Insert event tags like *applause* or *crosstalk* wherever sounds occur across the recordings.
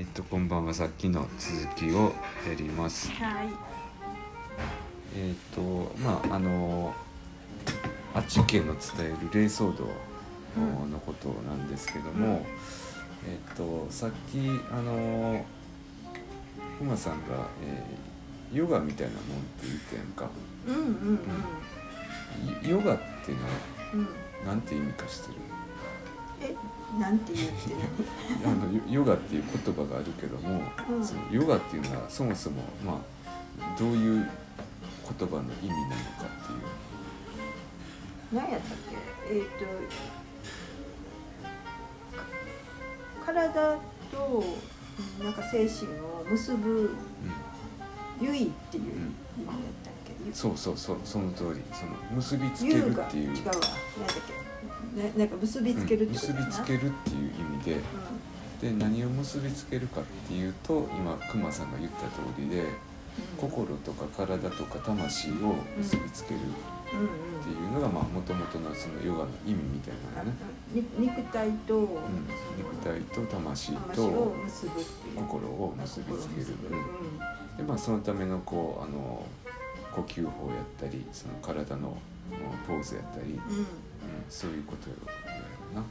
えっ、とこんばんはさっきの続きをやります。はい。えっ、とまああのあっち家の伝える霊騒動のことなんですけども、うんえっ、とさっきあのふまさんが、えーヨガみたいなもんって言ってやんか。うんうんうん。いヨガっていうのはうん。なんて意味かしてる？え、なんて言って *laughs* あのヨヨガっていう言葉があるけども、うんそのヨガっていうのはそもそもまあどういう言葉の意味なのかっていう。何やったっけ？えっ、と。か体となんか精神を結ぶう唯っていう意味やったっけ？ん、そうそうそうその通りその結びつけるっていう違うわ。何やったっけ？ね、なんか結びつけるってこと。うん結びつけるっていう意味でで何を結びつけるかっていうと今くまさんが言った通りでうん、心とか体とか魂を結びつけるっうんうん。ていうのがまあもともとのそのヨガの意味みたいなのね、に肉体と、うん、肉体と魂と心を結びつける。うん。でまあそのためのこうあの呼吸法やったりその体のうんポーズやったり、うん、うんうんそういうことをやるな。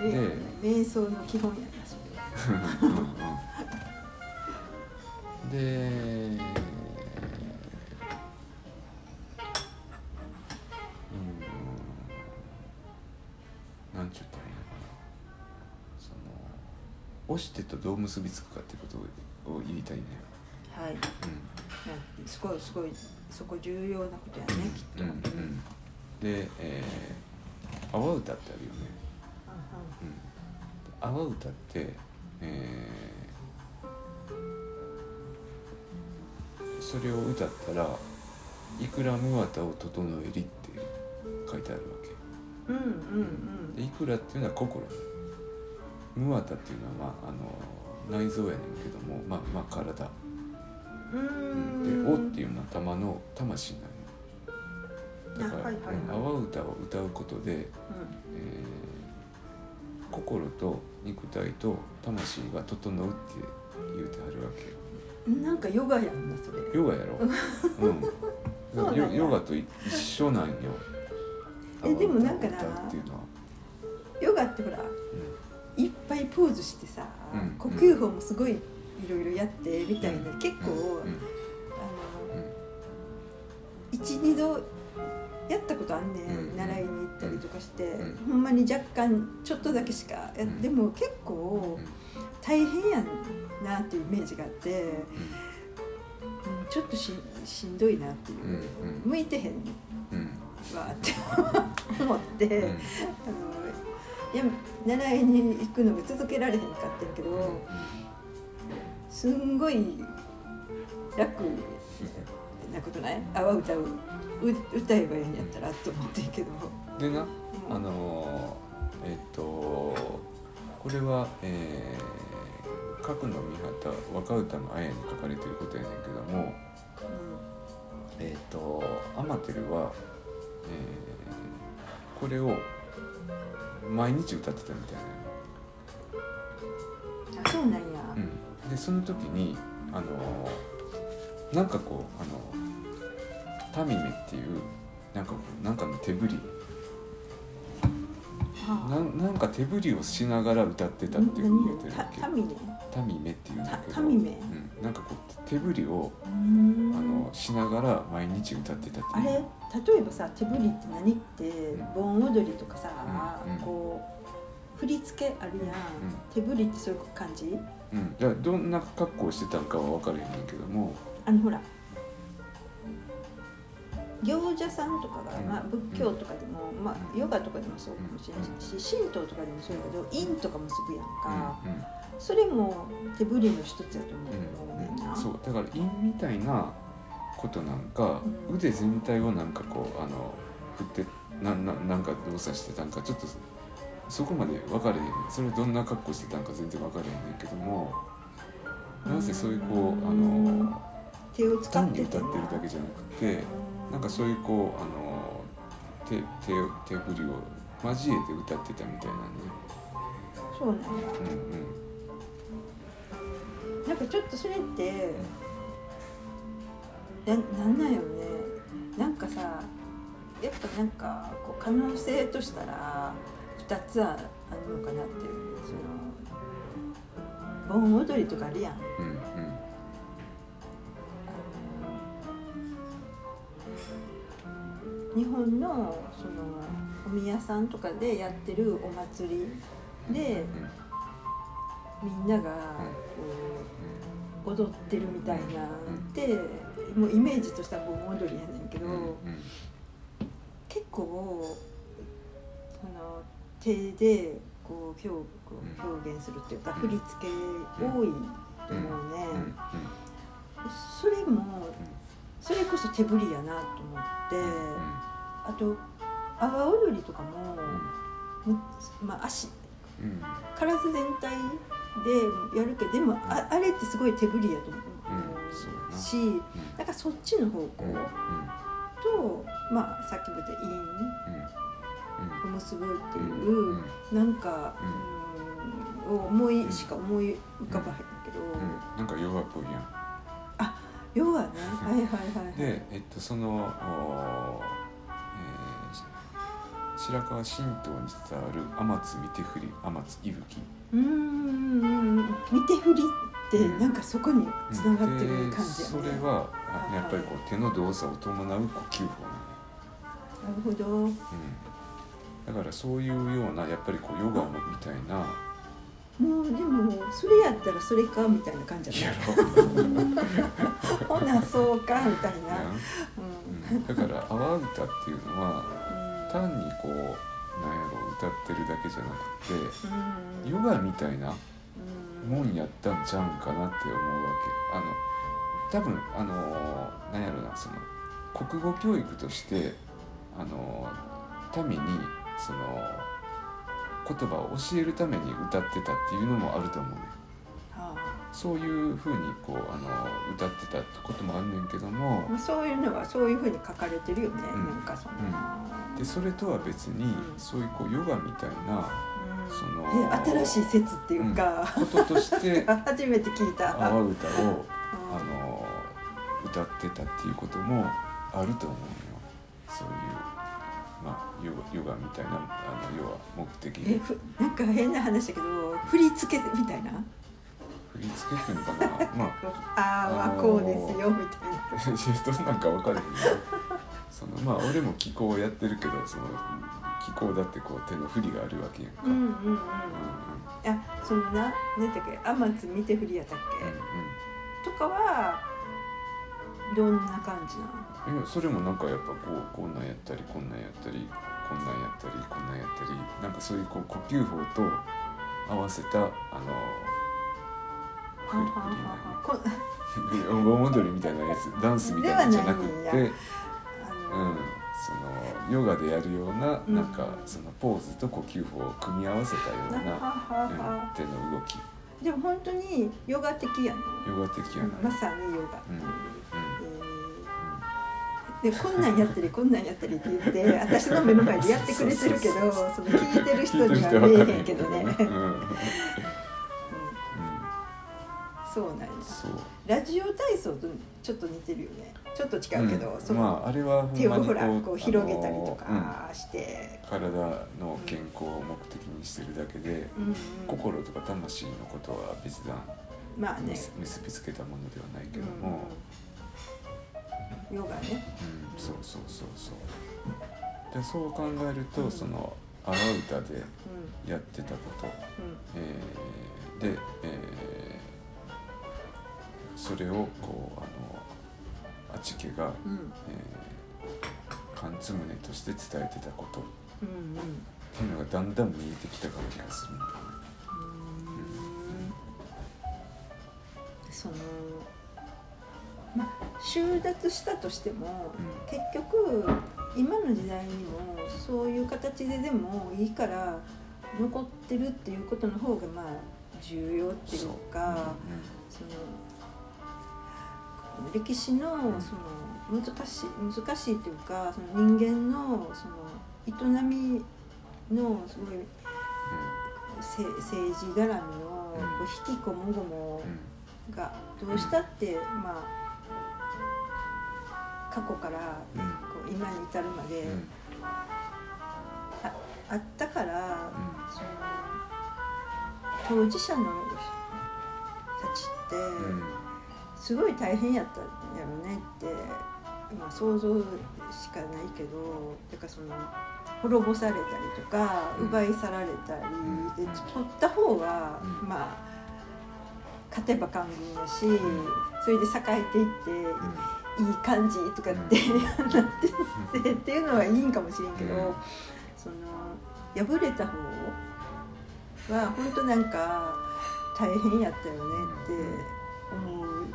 うんうん。え瞑想の基本やなそれは。で、うん、なんちゅったらいいのかな。その押してとどう結びつくかってことを言いたいね、はい。うん。すごいすごいそこ重要なことやねきっと、うんうん、で、えー、阿波歌ってあるよね、うん、阿波歌って、えーそれを歌ったら「いくらむわたを整えり」って書いてあるわけ。うんうんでいくらっていうのは心。むわたっていうのは、まあ、あの内臓やねんけどもまあまあ体。うん。ううんんで「お」っていうのは玉の魂なのだから、あはいはいはいうん阿波歌を歌うことで、えー心と肉体と魂が整うって言うてはるわけなんかヨガやんなそれ。ヨガやろ。*laughs* うん。ヨヨガと一緒なんよ。えでもなんかなヨガってほらいっぱいポーズしてさ、うん。呼吸法もすごいいろいろやってみたいな、結構、うん。うん。あの12度やったことあんねん、うん習いに行ったりとかして、うん。ほんまに若干ちょっとだけしかや、うん。でも結構大変やんなっていうイメージがあって、うん、ちょっとししんどいなっていう、向いてへんわって思って、うん。あのいや習いに行くのが続けられへんかったけど、すんごい楽なことない？阿波歌うう歌えばいいんやったらと思ってんけど、でなうん。あのーえっとこれは、えー、角野美畑若歌の綾に書かれてることやねんけどもえっ、とアマテルは、えーこれを毎日歌ってたみたいうん、あそうなんや、な、うん、でその時にあのーなんかこうあのタミメっていうなんかこうなんかの手振り。はあ。なんなんか手振りをしながら歌ってたっていうふうに言ってるたわけ？たみねタミメっていうんだけどたタミメ？うん、なんかこう手振りをあのしながら毎日歌ってたっていう。あれ？例えばさ手振りって何？って盆踊りとかさ、うんうん。こう振り付けあるやん、手振りってそういう感じ？うん、いやどんな格好をしてたんかは分からへんねんけどもあのほら。行者さんとかが、うん。まあ、仏教とかでも、まあ、ヨガとかでもそうかもしれないし神道とかでもそうやけど陰とか結ぶやんか、それも手振りの一つやと思うねんな、うん、そうだから陰みたいなことなんか、うん。腕全体をなんかこうあの振ってなななんか動作してたんかちょっとそこまで分かれへん。それどんな格好してたんか全然分かれへんねんけどもなんせそういうこうあの手を使っ単にてて歌ってるだけじゃなくてなんかそういうこうあの手手を手振りを交えて歌ってたみたいなんで、そうなんやうん。うん、かちょっとそれってななんなんよね。なんかさやっぱなんかこう可能性としたら2つあるのかなっていうその盆踊りとかあるやん。うん日本のそのお宮さんとかでやってるお祭りでみんながこう踊ってるみたいなってもうイメージとしたら盆踊りやねんけど、結構この手でこう表表現するっていうか振り付け多いと思うね、うん。それもそれこそ手振りやなと思ってあと阿波踊りとかも、むまあ、足うん。うん体全体でやるけどでもああれってすごい手振りやと思う、しなんかそっちの方向うん。うん。と、まあさっきも言った「陰」うん。を結ぶってうんいう、うん。なんか、うん、を思いしか思い浮かばへんけど、うん。なんかヨガっぽいやん。要はね、はいはいはいはい。で、えっと、その、白河神道に伝わる天津見て振り天津息吹。うーん見て振りってなんかそこにつながってる感じやね、でそれはやっぱりこう手の動作を伴う呼吸法なるほど。うん、だからそういうようなやっぱりこうヨガみたいな。もうでもそれやったらそれかみたいな感じじゃやないろ *laughs* ほなそうかみたいな、うん。うん。だから阿波歌っていうのはうん単にこうなんやろ歌ってるだけじゃなくてうん。ヨガみたいなうん。もんやったんちゃうんかなって思うわけ。あの多分あのなんやろなその国語教育としてあの民にその言葉を教えるために歌ってたっていうのもあると思うねはそういうふうにこうあの歌ってたってこともあんねんけども。そういうのはそういうふうに書かれてるよね、うん。なんかその、でそれとは別にうん。そういうこうヨガみたいなうん。そのえ新しい説っていうか、こととして *laughs* 初めて聞いた、阿波歌をうん。あの歌ってたっていうこともあると思うよ。そういう、まあ、ヨガヨガみたいなあの要は目的えなんか変な話だけど振り付けみたいな？振り付けっていうのかな。まあ。*laughs* あーはこうですよみたいな。*laughs* どんなんか分かれへんけどそのまあ俺も気候をやってるけどその気候だってこう手の振りがあるわけやんか、うんうんうんうん。うんあそのな何だっけ天津見て振りやったっけ、とかはどんな感じなの？うんうんいやそれもなんかやっぱこうこんなんやったりこんなんやったりこんなんやったりこんなんやったりなんかそういうこう呼吸法と合わせたあの振り振りなんやこ盆踊りみたいなや。つダンスみたいなん。じゃなくってなうん、そのヨガでやるようなうんなんかそのポーズと呼吸法を組み合わせたようはな、手の動き。でも本当にヨガ的やねヨガ的やな、まさにヨガ、でこんなんやったりこんなんやったりって言って私の目の前でやってくれてるけど *laughs* その聞いてる人には見えへんけどね、そうなんや。そう。ラジオ体操とちょっと似てるよね。ちょっと違うけど、うん。その、まああれは手をほらこう広げたりとかして、うん。体の健康を目的にしてるだけで、うん。うん心とか魂のことは別段まあね。結結びつけたものではないけどうんも、うん、ヨガね。うん。そうそうそうそう。でそう考えると、うん。その荒歌でうやってたこと、ん。えーで、えーそれをこうあのあち家が、うん。うんえー、缶詰として伝えてたこと。っうんうん。ていうのがだんだん見えてきた感じがするんだよね。そのまあ収奪したとしても、うん。結局今の時代にもそういう形ででもいいから残ってるっていうことの方がまあ重要っていうかその歴史のその難しい難しいというかその人間のその営みのすごいせ政治絡みのこう引きこもごもがどうしたってまあ過去からうん。こう今に至るまでうん。ああったから、その当事者の人たちって、うんすごい大変やったんやろねって、まあ、想像しかないけどだからその滅ぼされたりとかうん。奪い去られたり、ん。で取った方は、うん。まあ勝てば官軍やし、それで栄えていって、いい感じとかって、なってってっていうのはいいんかもしれんけど、うん。その敗れた方は本当なんか大変やったよねって思う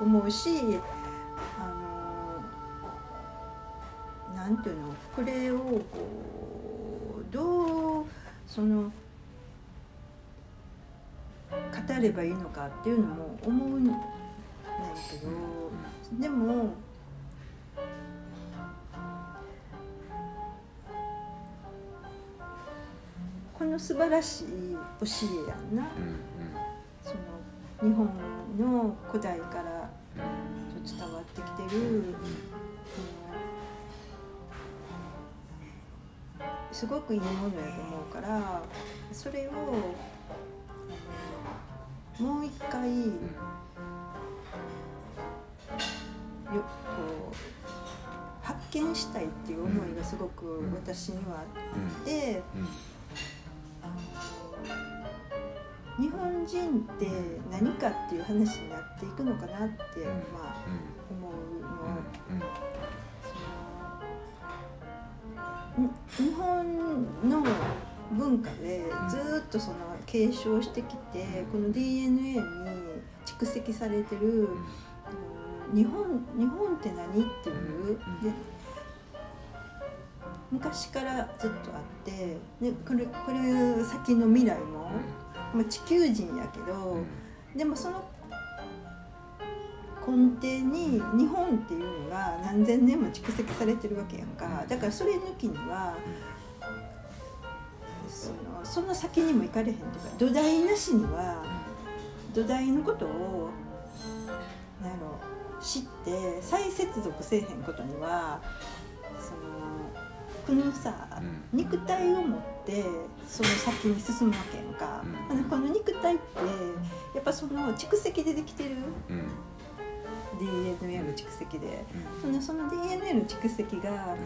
思うしあのなんていうのこれをこうどうその語ればいいのかっていうのも思うんだけどでもこの素晴らしい教えやんな。うんその日本の古代から伝わってきてる、すごくいいものやと思うからそれをもう一回よこう発見したいっていう思いがすごく私にはあって。あの日本人って何かっていう話になっていくのかなって、うん。まあ思うの、うんそのに日本の文化でずっとその継承してきてこの DNA に蓄積されてるあの日本日本って何っていうで昔からずっとあってでこれこれ先の未来も、まあ、地球人やけど、でもその根底に日本っていうのが何千年も蓄積されてるわけやんか。だからそれ抜きにはそのその先にも行かれへんというか土台なしには土台のことをなんやろ知って再接続せえへんことにはそのこのさうん。肉体を持ってその先に進むわけやんか、うん。この肉体ってやっぱその蓄積でできてるうん。DNA の蓄積で。うん。そのその DNA の蓄積が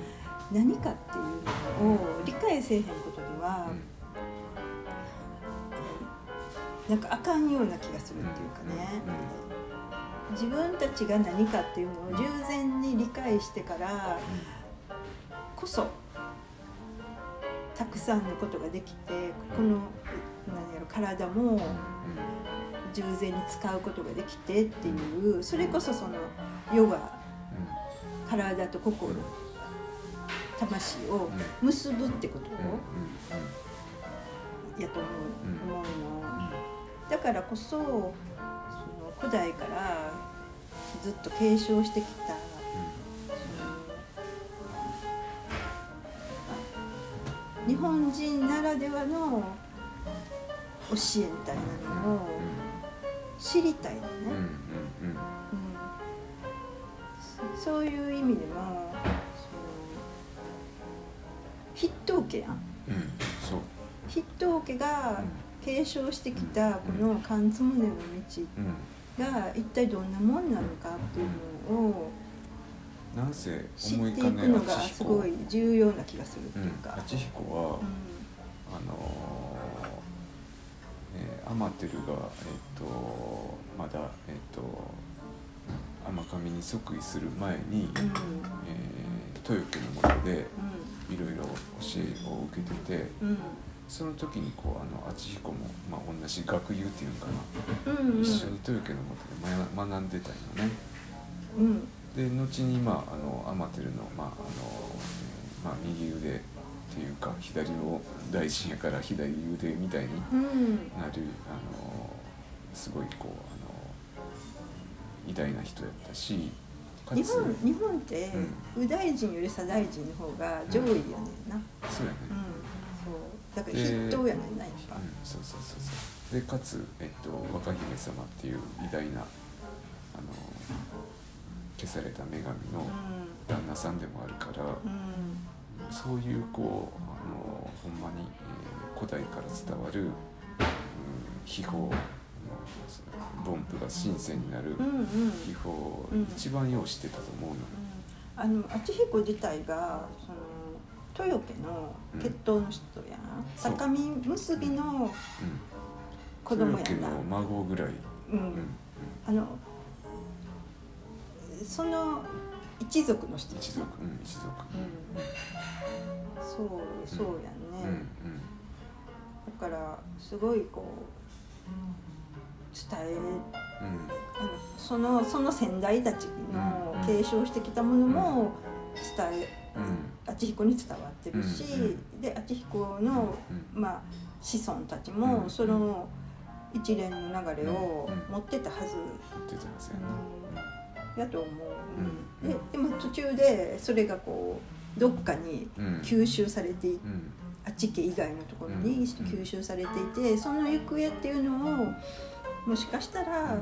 何かっていうのを理解せえへんことには、なんかあかんような気がするっていうかね、自分たちが何かっていうのを従前に理解してからこそたくさんのことができてこの何やろ体も従前に使うことができてっていうそれこそそのヨガ体と心魂を結ぶってことやと思う,、うん思うのだからこそその古代からずっと継承してきた日本人ならではの教えみたいなのを知りたいのね、うんそそういう意味でもその筆頭家やん。そう。筆頭家が継承してきたこの缶詰の道うん。が一体どんなもんなのかっていうのをなんせ思いかねくのがすごい重要な気がするってうん。いうか。八彦は、うあのーえーアマテルが、えっとまだ、えっと天神に即位する前に、んうん。えー豊家のもとでいろいろ教えを受けててうん。その時にこうあの八彦も、まあ、同じ学友っていうんかな、うんうん。一緒に豊家のもとで学学んでたんよね。うんで後にまああのアマテルのまああの、えーまあ、右腕っていうか左を大臣やから左腕みたいにうん。なるあのすごいこうあの偉大な人やったし日本日本って右大臣より左大臣の方が上位やねんな、うんそうやね、そう。だから筆頭やねんなやっぱ、うん、そうそうそうそう。でかつ、えっと、若姫様っていう偉大なあの消された女神の旦那さんでもあるから、うん。そういうこうあのほんまに、えー古代から伝わる、うん、秘宝の凡夫が神仙になるうんうん。うん秘宝をうん一番用意してたと思うの、あの明彦自体がその豊家の血統の人やう。坂見結びのうん、子供や豊家なの孫ぐらい、うん、うん。あのその一族の人。一族、うん、一族、うん。そうそうやんね、うんうんだからすごいこう伝えあのそのその先代たちのうん。継承してきたものも伝えうん。うん明彦に伝わってるし、うん。で明彦の、うん。まあ、子孫たちもうん。その一連の流れをうん。持ってたはず、言ってたんですよね、うんやと思う、うん。ででも途中でそれがこうどっかにうん。吸収されていうん。あっち家以外のところにうん。吸収されていてその行方っていうのをもしかしたら、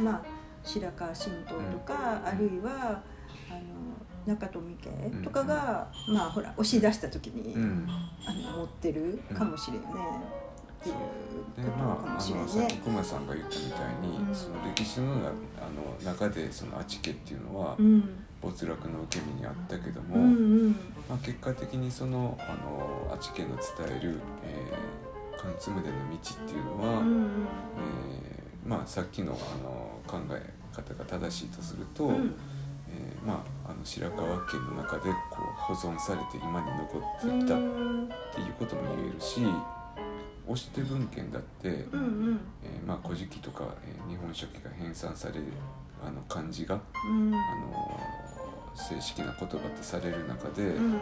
まあ白河神道とか、うん。あるいはあの中富家とかが、まあほら押し出した時に、うん。あの持ってるかもしれんね、っていうでことかまあ、あもしれんのさっきね。コマさんが言ったみたいに、うん。その歴史のなあの中でそのアチ家っていうのはうん。没落の受け身にあったけども、うんうん。まあ、結果的にそのあのアチ家の伝える、えー、缶詰での道っていうのは、うんえーまあ、さっきのあの考え方が正しいとすると、うん。えーまあ、あの白河家の中でこう保存されて今に残ってきたっうんていうことも言えるし押して文献だって、うんうん。えーまあ、古事記とか、えー日本書紀が編纂されるあの漢字が、うん。あの正式な言葉とされる中で、うん。え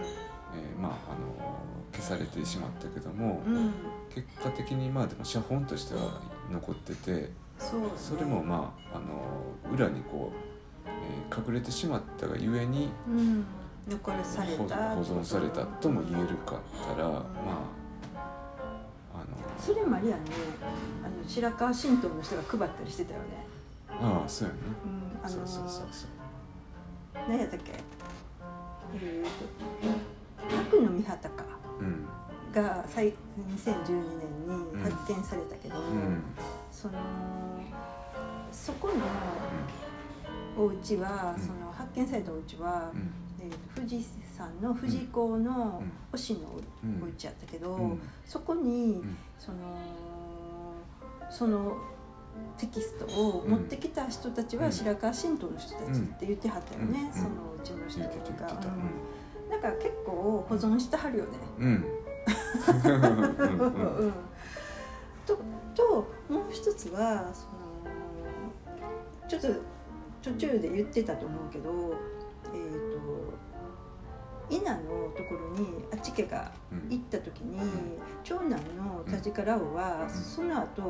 ーまあ、あの消されてしまったけども、うん。結果的にまあでも写本としては残っててそうね。それもまああの裏にこう、えー隠れてしまったがゆえにうん。残され保た保存されたとも言えるかから、まああそれもあれやねあの白河神道の人が配ったりしてたよね。のああそうやね。うんあのそうそうそうそう。何やったっけ？えーと白の御旗か。うん。が最2012年に発見されたけど、うん。そのそこのお家は、うん。その発見されたお家は、うん。えーと富士山の富士港のうん。星のうん。お家やったけど、うん。そこに、うんそのそのテキストを持ってきた人たちはうん。白河神道の人たちって言ってはったよね、うん。そのうちの人言ってた言が、ってた。うん。だから結構保存してはるよね。*laughs* とともう一つはそのちょっと途中で言ってたと思うけどえっ、と稲のところにあっち家がうん。行った時に長男の田近ラオはその後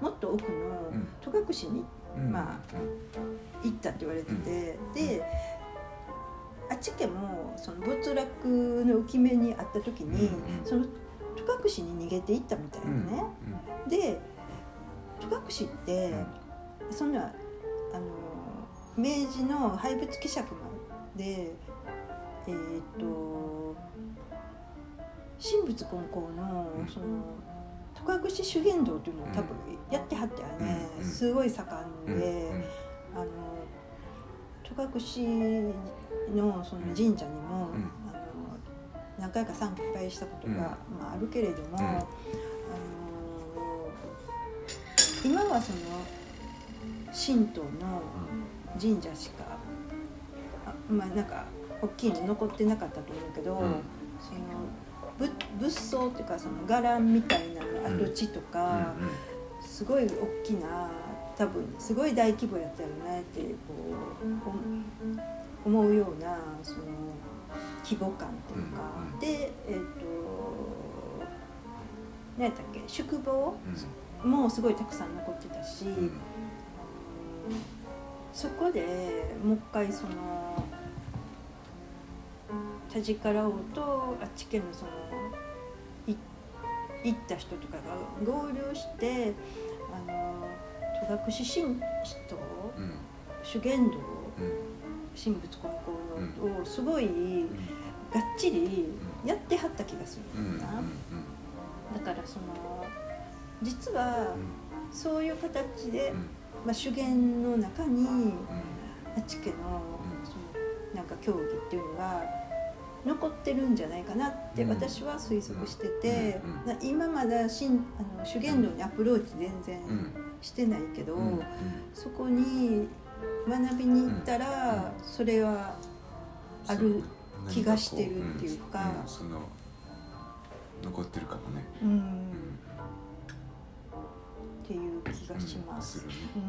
もっと奥の戸隠にうん。まあ行ったって言われててであっち家もその没落の浮き目にあった時にうんその戸隠に逃げていったみたいうんなね。で戸隠ってそんなあの明治の廃仏希釈までえっ、と神仏混交のうん。その戸隠修験道というのを多分やってはったよね、うん。すごい盛うん。ん。で、あの戸隠のその神社にも、うん。あの何回か参拝したことが、うん。まあ、あるけれども、うん。あの今はその神道の神社しかあまあなんか大きいの残ってなかったと思うけど、うん。その仏仏装っていうかその伽藍みたいな跡地とか、すごい大きな多分すごい大規模やったよねってこうお思うようなその規模感というか、うんうん。でえっ、と何やったっけ？宿坊うん。もすごいたくさん残ってたし、うん。そこでもう一回その田力王とあっち家のその行った人とかが合流してあの戸隠神と修験道神仏混交をすごいがっちりやってはった気がするんだな、だからその実はそういう形で、まあ、修験の中に八家のそのなんか競技っていうのが残ってるんじゃないかなってうん。私は推測してて、今まだしんあの修験道にアプローチ全然してないけど、うんそこに学びに行ったら、それはある気がしてるっていうか。その残ってるかもね、うん、うん。っていう気がします。うん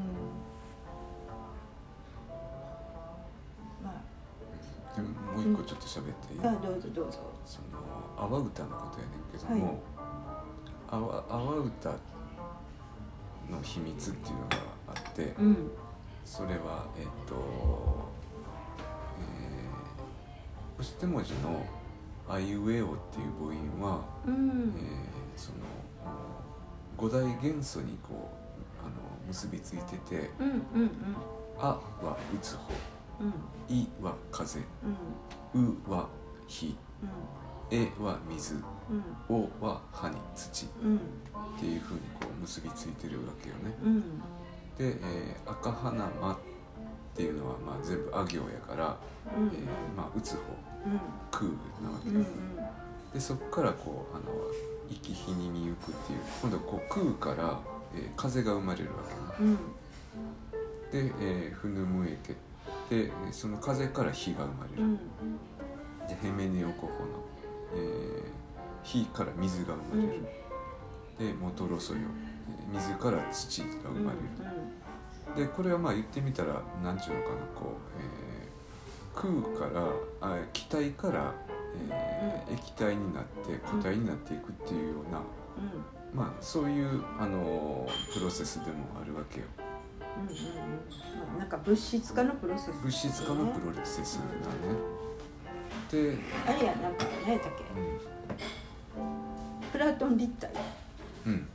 までももう一個ちょっと喋っていい、あ、あどうぞどうぞ。その阿波歌のことやねんけども、阿波阿波歌の秘密っていうのがあって、うん。それはえっと、えー、押して文字の「あいうえお」っていう母音は、うん。えーその五大元素にこうあの結びついててうんうんうん「あ」は打つ方うん「い」は風。うは火。う「え」は水。ん「お」は葉に土。っうん。ていうふうにこう結びついてるわけよね。うん。で、えー赤花間っていうのはまあ全部あ行やから、うん。えーまあ打つ方。うん。空なわけよ、うんでそこからこうあの息日にみゆくっていう今度こう空から、えー風が生まれるわけね。うん。で、えー、ふぬむえけでえーその風から火が生まれる、うん。でヘメネオコホの、えー火から水が生まれる、でモトロソヨえー水から土が生まれる、でこれはまあ言ってみたら何ちゅうのかなこう、えー空からあ気体から、えー液体になって固体になっていくっていうような、まあそういうあのープロセスでもあるわけようんうんうん。なん。か物質化のプロセス物質化のプロセスだねで、あれやなん。か何やったっけプラトン立体うん、うん、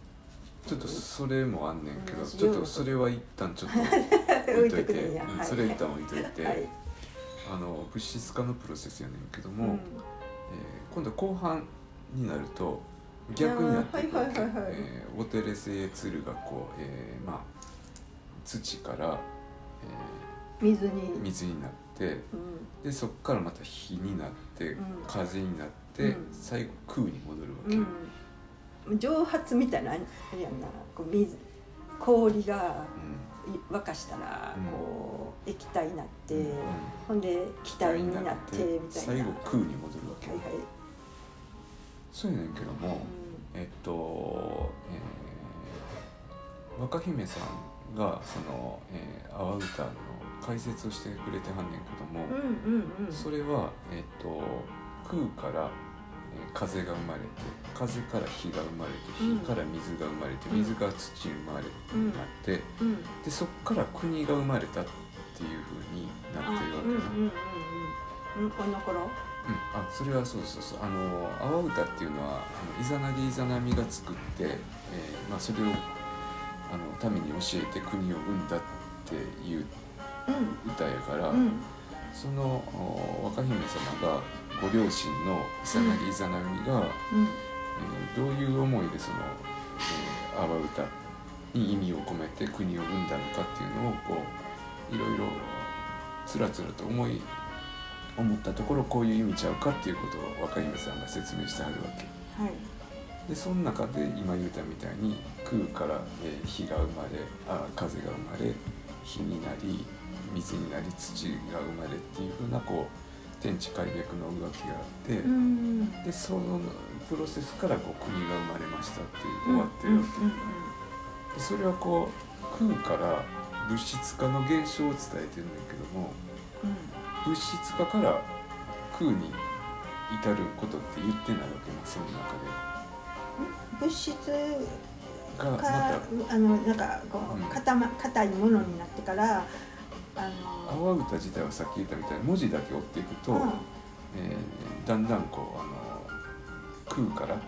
ちょっとそれもあん。ねん。けどうん。ちょっとそれは一旦ちょっと置置いいといてうん。はいそれ一旦置いといて、はいあの物質化のプロセスやねん。けども、うん。えー今度後半になると逆になっていくわけはいはいえーオテレセイツルがこう、えーまあ、土から、水にえー水に。なってうん。でそこからまた火になって、うん。風になって、うん。最後空に戻るわけ、うん、蒸発みたいなあれやんなこう水氷が沸かしたらうん。こう液体になって、ん。うん。ほんで気体になってみたいな。最後空に戻るわけ、はいはい、そうやねんけども、えっと、えー若姫さんがその、えー、阿波歌の解説をしてくれてはんねんけども、それは、えっと、空から、えー風が生まれて風から火が生まれてうん。火から水が生まれて、うん。水が土に生まれうん。なって、うん。でそこから国が生まれたっていうふうになあってるわけな。うんうん、あそれはそうそうそう。あの阿波歌っていうのはあのイザナギイザナミが作って、えーまあ、それをあの民に教えて国を生んだっていううん歌やから、うん。そのお若姫様がご両親のイザナギイザナミが、うん。えーどういう思いでその、えー、阿波歌に意味を込めて国を生んだのかっていうのをこういろいろつらつらと思い思ったところこういう意味ちゃうかっていうことを若姫さんが説明してはるわけ。はいでその中で今言ったみたいに空から、えー火が生まれあ風が生まれ火になり水になり土が生まれっていうふうなこう天地開闢の動きがあって、うん。でそのプロセスからこう国が生まれましたっていう終わってるわけ、でそれはこう空から物質化の現象を伝えてるんだけども物質化から空に至ることって言ってないわけもその中物質でがあのなんかこうん。う硬ま硬いものになってからあ阿の波歌自体はさっき言ったみたいに文字だけ追っていくと、うん。えーだんだんこうあの空から、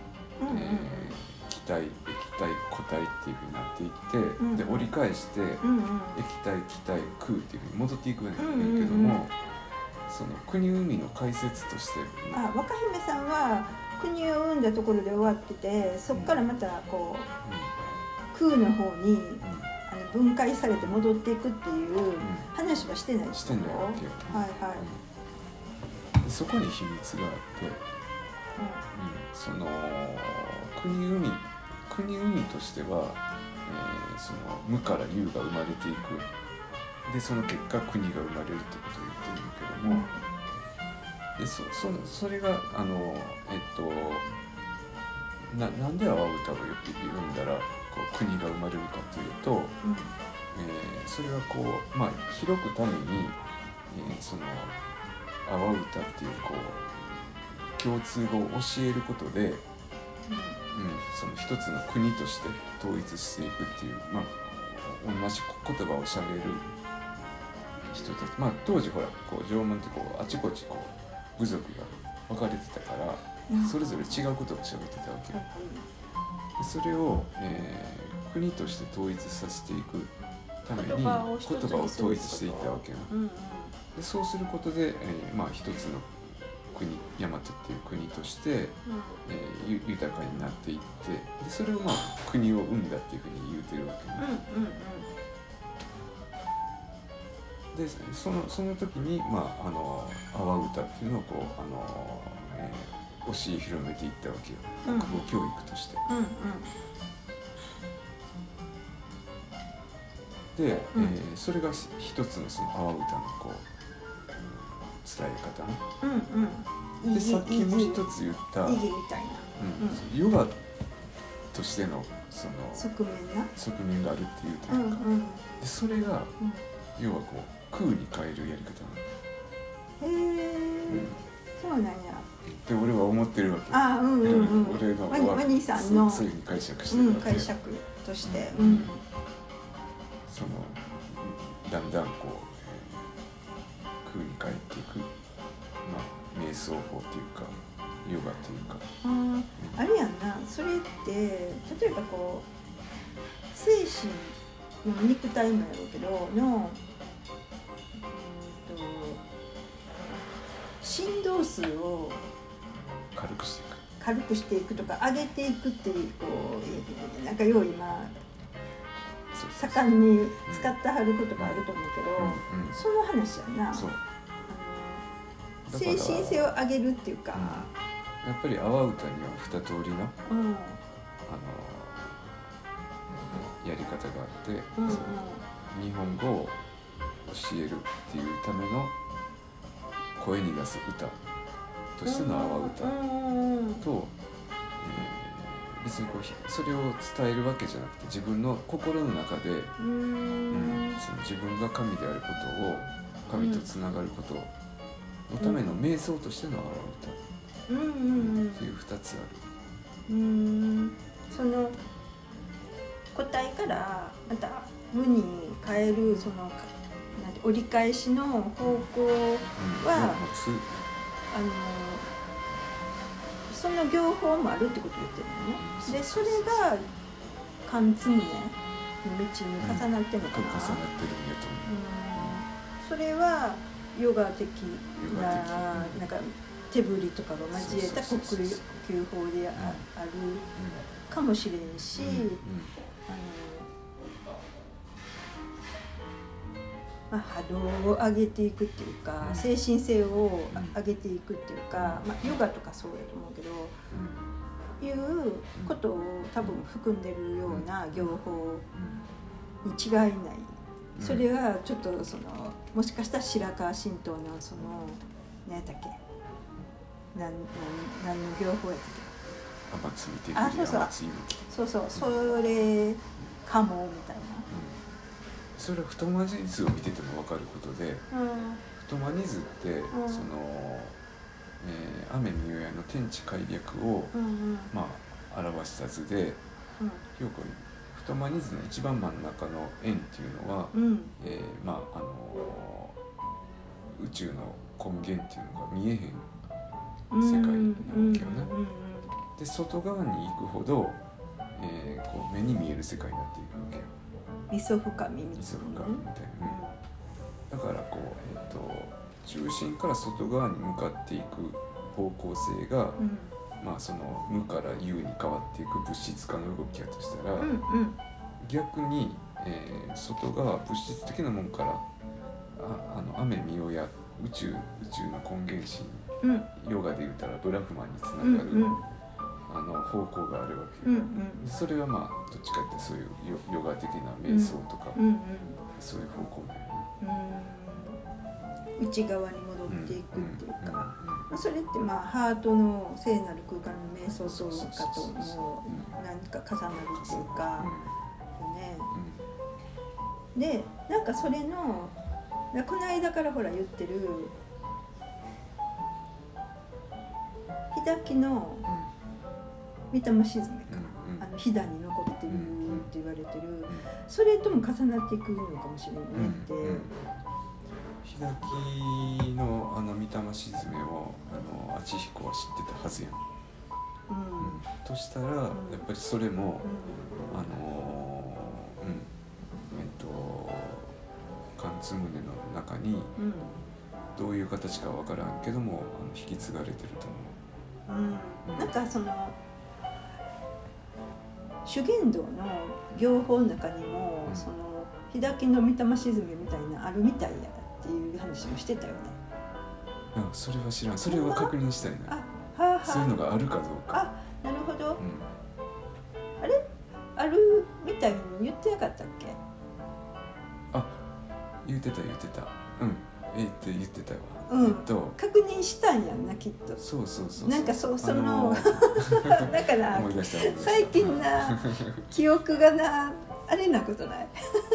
うんうん。えー体液体固体っていうふうになっていって、ん。で折り返して、うんうん。液体気体空っていうふうに戻っていくんだけども、うんうんうん。その国海の解説としてあ若姫さんは国を生んだところで終わっててそこからまたこう空の方にあの分解されて戻っていくっていう話はしてないでしてないわけよ、はいはい、そこに秘密があって、うん、その国海国海としては、えーその無から有が生まれていく。でその結果国が生まれるってことを言ってるんだけども、でそそそれがあのえっとななんで阿波歌を読んだらこう国が生まれるかというと、うん。えーそれはこうまあ広くために、えーその阿波歌っていうこう共通語を教えることで、うん、その一つの国として統一していくっていう、まあ、同じ言葉をしゃべる人たち、まあ、当時ほらこう縄文ってこうあちこちこう部族が分かれてたから、うんそれぞれ違うことをしゃべってたわけよ。でそれを、えー国として統一させていくために言葉を統一していったわけよ。うんうんでそうすることで、えーまあ、一つの国大和っていう国として、えーゆ豊かになっていってでそれをまあ国を生んだっていうふうに言うてるわけね。うんうんでそのその時に、まあ、あの阿波歌っていうのをこうあの、えー教え広めていったわけよ。うん。国語教育として。うんうん。で、うん。えーそれがし一つのその阿波歌のこう伝え方ね。うんうん。でさっきもう一つつ言った、意義みたいな。うん。ヨガとしてのその側面な側面があるっていうとうんいうか、うん。でそれがうん。要はこう空に変えるやり方へえそうなんや。で俺は思ってるわけ。あうんうんうん。俺のワニさんのそういうふうに解釈してうんるわけ、解釈として。ううん。んそのだんだんこう、えー空に変えていく、まあ、瞑想法っていうかヨガっていうか、あーあれやんな。それって例えばこう精神の肉体もやろうけどの振動数を軽くしていく。軽くしていくとか上げていくっていうこうなんかよう今盛んに使ってはることがあると思うけど、うんうん。その話やな。精神性を上げるっていうか、やっぱり阿波歌には二通りのうん。うんあのやり方があって、うんその日本語を教えるっていうための声に出す歌としての阿波歌うんうんと、えー別にこうひそれを伝えるわけじゃなくて自分の心の中で、ううんんその自分が神であることを神とつながることのための瞑想としての阿波うんうん歌っていう二つある。うん。その個体からまた無に変えるその折り返しの方向うんはあのその業法もあるってこと言ってるのね。うんでそれが貫通ねの道に重なってるのかな、と重なってるんやと思う。うん。それはヨガ的ななんか手振りとかが交えた呼吸法でああるかもしれんし、うんうん。あのまあ、波動を上げていくっていうか、うん。精神性をうん上げていくっていうか、まあ、ヨガとかそうやと思うけどいうことを多分含んでるような業法に違いない。それはちょっとそのもしかしたら白河神道のその何やったっけ？なんなん何の業法やったっ天津見てそうそう。そうそう。それかもみたいそれは太マニ図を見てても分かることで太マニ図って、ん。その、えー雨によやの天地開略を、まあ、表した図でうん。よく太マニ図の一番真ん中の円っていうのは、うん。えーまああの宇宙の根源っていうのが見えへんうん世界なわけよね。で外側に行くほど、えーこう目に見える世界になっていくわけよ味噌深みみたいな、ね、味噌深みみたいな。ねだからこう、えー、と中心から外側に向かっていく方向性が、うん。まあその無から有に変わっていく物質化の動きやとしたら、うんうん。逆に、えー外側物質的なもんからああの雨見よや宇宙宇宙の根源心うん。ヨガで言ったらブラフマンにつなうんがる、うんあの方向があるわけ。よ、うんうん。でそれはまあどっちかってそういうヨヨガ的な瞑想とか、うんうんそういう方向だよね。うん内側に戻っていくっていうか、んまあそれってまあハートの聖なる空間の瞑想とかともう何か重なるっていうか。ね。でなんかそれのだこの間からほら言ってる日きの御霊沈めか、あの飛騨に残ってるって言われてる。それとも重なっていくのかもしれないって、開きのあの御霊沈めをあのあちひこは知ってたはずやん、うん。としたらやっぱりそれも、あのーうん。えっと貫通胸の中にうん。うんどういう形かわからんけどもあの引き継がれてると思うん、なんかその修験道の行法の中にも、うん。その開きの御霊沈めみたいなあるみたいやっていう話もしてたよね。う、うん、それは知らん。それは確認したいあなはあはあ。そういうのがあるかどうか、あなるほど。うん、あるみたいに言ってなかったっけ？言ってた言ってた。うんえって言ってたわ、うん。えっと。確認したんやんなきっと。そうそうそうなんかそうそのあのー *laughs* だから最近な *laughs* 記憶がなあれなことない。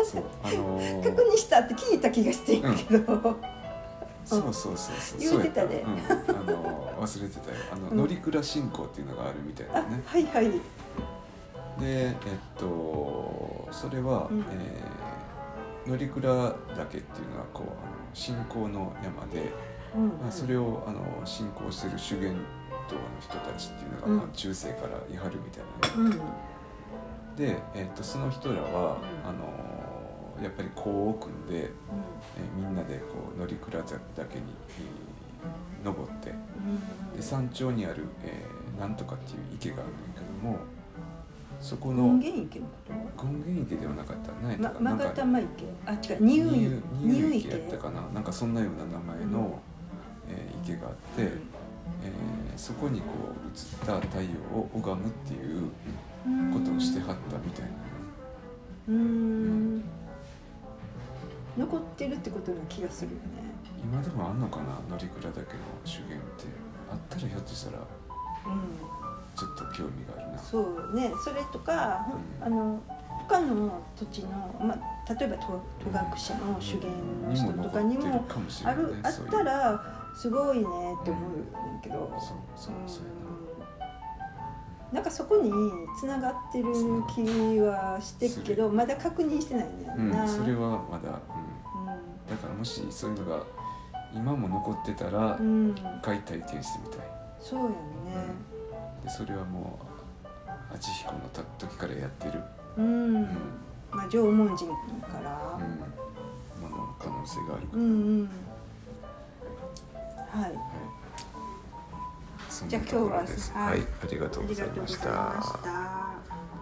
そうあのー。確認したって聞いた気がしてんけど、*laughs* そうそうそうそう。言うてたで。そうん、あの忘れてたよ。あの、うん。乗鞍信仰っていうのがあるみたいあなね。はいはい。でえっとそれは、うん。えー乗鞍岳っていうのはこうあの信仰の山で、うん。まあ、それをあの信仰してる修験道の人たちっていうのが、うん。まあ、中世からいはるみたいなね。うん。で、えっとその人らは、うん。あのやっぱりこう組んで、えーみんなでこう乗鞍岳に、えー登ってうん。で山頂にある、えーなんとかっていう池があるんだけどもそこの権現池のこ権現池ではなかった？何やとったかなままがたま池。あ違う。乳乳池。やったかな？なんかそんなような名前の、えー池があって、えーそこにこう映った太陽を拝むっていうことをしてはったみたいな。うん。残ってるってことな気がするよね。今でもあんのかな？乗鞍岳の修験って。あったらひょっとしたら。うんちょっと興味があるな。そうね。それとか、ほうん。あの他の土地の、まあ、例えば戸戸隠の修験の人とかにもあるあったらすごいねって思うねんけど、そうな。ん。かそこにつながってる気はしてるけどまだ確認してないね。んな、うんそれはまだ、ううん、だからもしそういうのが今も残ってたらん、うん、一回体験してみたい。そうやねでそれはもうあちひこのた時からやってる、うん、うん。まあ縄文人から。うん、ものの可能性があるから、うんうん。はい。はい、じゃあ今日は。はい。はい、ありがとうございまし。た